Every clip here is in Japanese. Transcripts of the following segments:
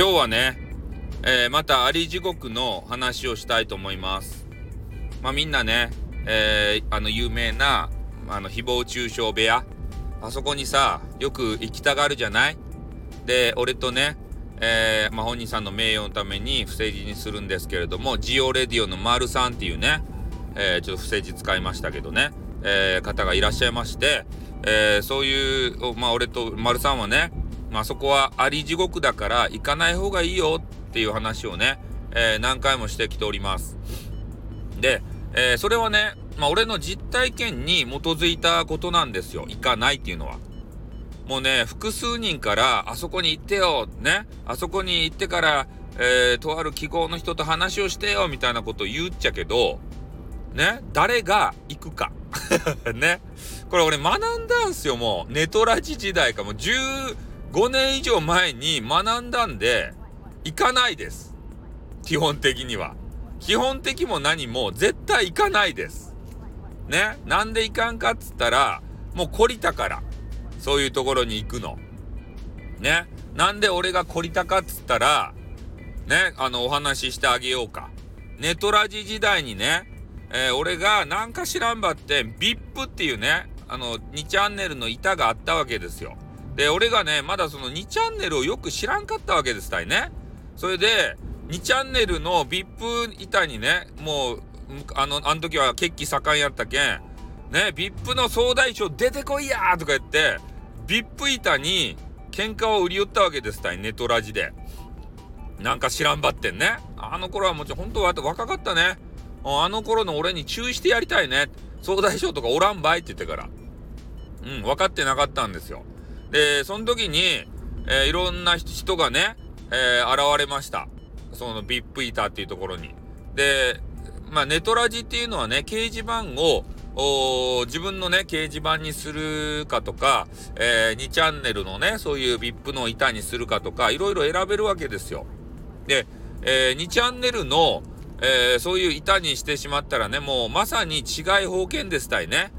今日はね、えー、またあり地獄の話をしたいと思います。まあみんなね、えー、あの有名な、あの誹謗中傷部屋、あそこにさ、よく行きたがるじゃない？で、俺とね、えー、まあ、本人さんの名誉のために不正字にするんですけれども、ジオレディオの丸さんっていうね、え、ちょっと不正字使いましたけどね、え、方がいらっしゃいまして、えそういう、まあ、俺と丸さんはね、まあそこはあり地獄だから行かない方がいいよっていう話をね、えー、何回もしてきております。で、えー、それはね、まあ俺の実体験に基づいたことなんですよ。行かないっていうのは。もうね、複数人からあそこに行ってよ、ね、あそこに行ってから、えー、とある機構の人と話をしてよ、みたいなことを言っちゃけど、ね、誰が行くか。ね。これ俺学んだんすよ、もう。ネトラジ時代か。もう10、5年以上前に学んだんで、行かないです。基本的には。基本的も何も絶対行かないです。ね？なんで行かんかっつったら、もう懲りたから。そういうところに行くの。ね？なんで俺が懲りたかっつったら、ね、あの、お話ししてあげようか。ネトラジ時代にね、えー、俺がなんか知らんばって、VIP っていうね、あの、2チャンネルの板があったわけですよ。で、俺がね、まだその2チャンネルをよく知らんかったわけですたいね。それで、2チャンネルの VIP 板にね、もう、あの、あの時は決起盛んやったけん、ね、VIP の総大将出てこいやとか言って、VIP 板に喧嘩を売り寄ったわけですたい、ネトラジで。なんか知らんばってんね。あの頃はもちろん本当は若かったね。あの頃の俺に注意してやりたいね。総大将とかおらんばいって言ってから。うん、分かってなかったんですよ。で、その時に、えー、いろんな人がね、えー、現れました。そのビップイーターっていうところに。で、まあ、ネトラジっていうのはね、掲示板を、自分のね、掲示板にするかとか、えー、2チャンネルのね、そういう VIP の板にするかとか、いろいろ選べるわけですよ。で、えー、2チャンネルの、えー、そういう板にしてしまったらね、もうまさに違い方権ですたいね。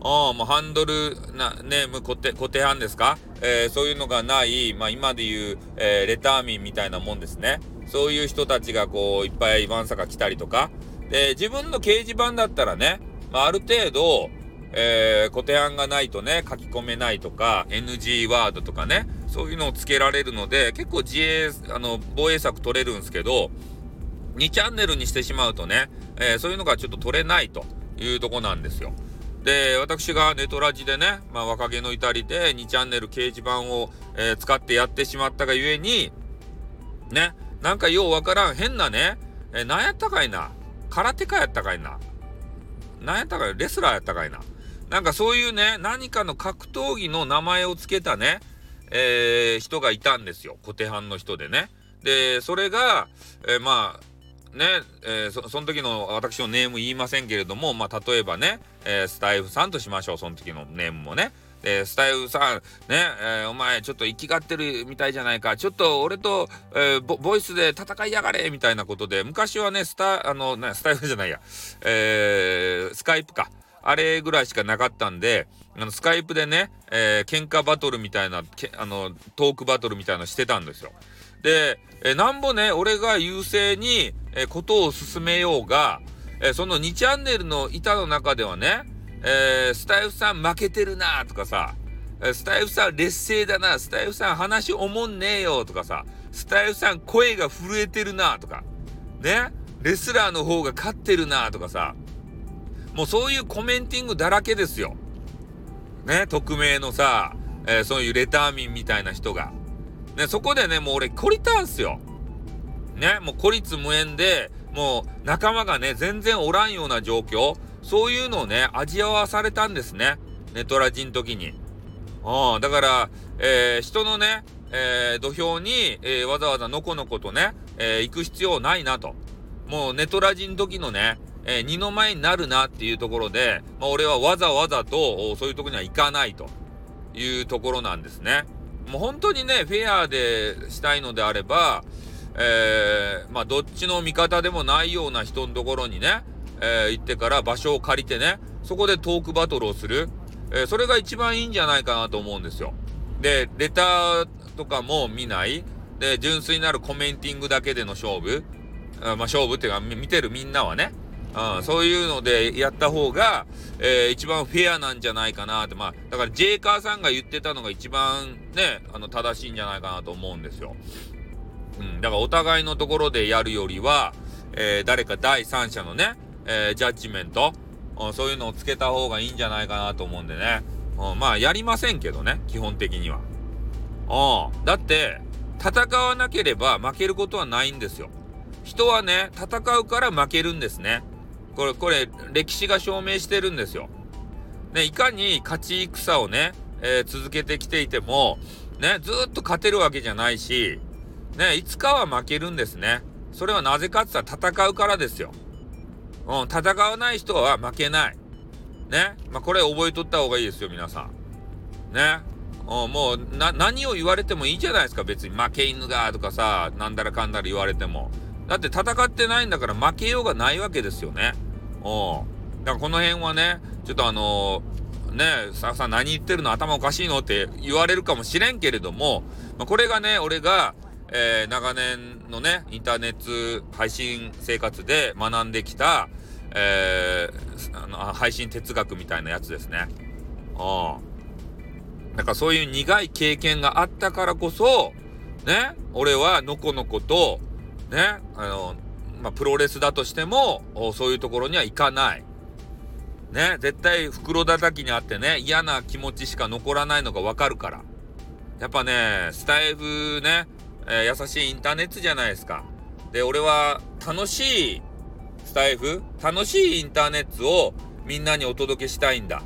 あ、もうハンドルな、ネーム固定、固定版ですか？えー、そういうのがない、まあ今で言う、えー、レター民みたいなもんですね。そういう人たちがこう、いっぱいワンサカ来たりとか。で、自分の掲示板だったらね、まあ、ある程度、えー、固定案がないとね、書き込めないとか、NG ワードとかね、そういうのをつけられるので、結構自衛、あの、防衛策取れるんですけど、2チャンネルにしてしまうとね、えー、そういうのがちょっと取れないというとこなんですよ。で、私がネトラジでね、まあ、若気の至りで2チャンネル掲示板を、えー、使ってやってしまったがゆえに、ね、なんかようわからん変なね、えー、何やったかいな。空手家やったかいな。何やったかいレスラーやったかいな。なんかそういうね、何かの格闘技の名前を付けたね、えー、人がいたんですよ。固定班の人でね。で、それが、えー、まあ、ね、えー、そその時の私のネーム言いませんけれども、まあ、例えばね、えー、スタイフさんとしましょう、その時のネームもね。えー、スタイフさん、ね、えー、お前ちょっと生きがってるみたいじゃないか、ちょっと俺と、えー、ボイスで戦いやがれみたいなことで、昔はね、スタ、あの、ね、スタイフじゃないや、えー、スカイプか。あれぐらいしかなかったんで、あの、スカイプでね、えー、喧嘩バトルみたいな、あの、トークバトルみたいなのしてたんですよ。で、えー、なんぼね、俺が優勢に、えー、ことを進めようが、えー、その2チャンネルの板の中ではね、えー、スタイフさん負けてるなとかさ、スタイフさん劣勢だな、スタイフさん話おもんねえよとかさ、スタイフさん声が震えてるなとか、ね、レスラーの方が勝ってるなとかさ、もうそういうコメンティングだらけですよ。ね、匿名のさ、えー、そういうレター民みたいな人が。ね、そこでね、もう俺懲りたんすよ。ね、もう孤立無縁で、もう仲間がね、全然おらんような状況、そういうのをね、味わわされたんですね。ネトラジの時に。うん、だから、えー、人のね、えー、土俵に、えー、わざわざのこのことね、え行く必要ないなと。もうネトラジの時のね、え二の前になるなっていうところで、まあ、俺はわざわざと、そういうとこには行かないというところなんですね。もう本当にね、フェアでしたいのであれば、えー、まあ、どっちの味方でもないような人のところにね、えー、行ってから場所を借りてね、そこでトークバトルをする。えー、それが一番いいんじゃないかなと思うんですよ。で、レターとかも見ない。で、純粋なるコメンティングだけでの勝負、あまあ勝負っていうか、見てるみんなはね、うん、そういうのでやった方が、えー、一番フェアなんじゃないかなって、まあ、だからジェイカーさんが言ってたのが一番ね、あの、正しいんじゃないかなと思うんですよ。うん、だからお互いのところでやるよりは、えー、誰か第三者のね、えー、ジャッジメント、うん、そういうのをつけた方がいいんじゃないかなと思うんでね。うん、まあ、やりませんけどね、基本的には。うん、だって、戦わなければ負けることはないんですよ。人はね、戦うから負けるんですね。これ、これ、歴史が証明してるんですよ。ね、いかに勝ち戦をね、えー、続けてきていても、ね、ずっと勝てるわけじゃないし、ね、いつかは負けるんですね。それはなぜかって言ったら戦うからですよ。うん、戦わない人は負けない。ね。まあ、これ覚えとった方がいいですよ、皆さん。ね。うん、もう、な、何を言われてもいいじゃないですか、別に。負け犬がとかさ、なんだらかんだら言われても。だって戦ってないんだから負けようがないわけですよね。うん。だからこの辺はね、ちょっとあのー、ね、さあさん何言ってるの頭おかしいのって言われるかもしれんけれども、まあ、これがね、俺が、えー、長年のね、インターネット配信生活で学んできた、えー、あの配信哲学みたいなやつですね。うん。だからそういう苦い経験があったからこそ、ね、俺はのこのこと、ね、あの、まあ、プロレスだとしても、そういうところには行かない。ね、絶対袋叩きにあってね、嫌な気持ちしか残らないのがわかるから。やっぱね、スタイフね、えー、優しいインターネットじゃないですか。で、俺は楽しいスタイフ、楽しいインターネットをみんなにお届けしたいんだ。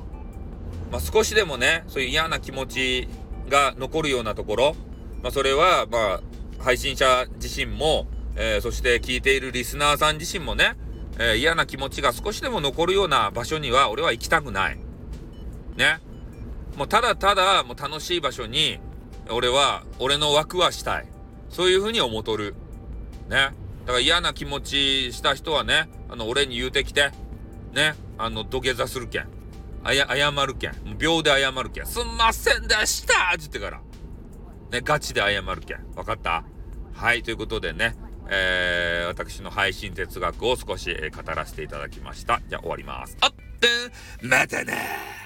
まあ、少しでもね、そういう嫌な気持ちが残るようなところ、まあ、それは、まあ、配信者自身も、えー、そして聞いているリスナーさん自身もね、えー、嫌な気持ちが少しでも残るような場所には俺は行きたくない。ね。もうただただもう楽しい場所に俺は、俺の枠はしたい。そういうふうに思うとる。ね。だから嫌な気持ちした人はね、あの、俺に言うてきて、ね、あの、土下座するけん。あや、謝るけん。秒で謝るけん。すんませんでしたって言ってから。ね、ガチで謝るけん。わかった？はい、ということでね、えー、私の配信哲学を少し、え、語らせていただきました。じゃあ終わります。あってまたね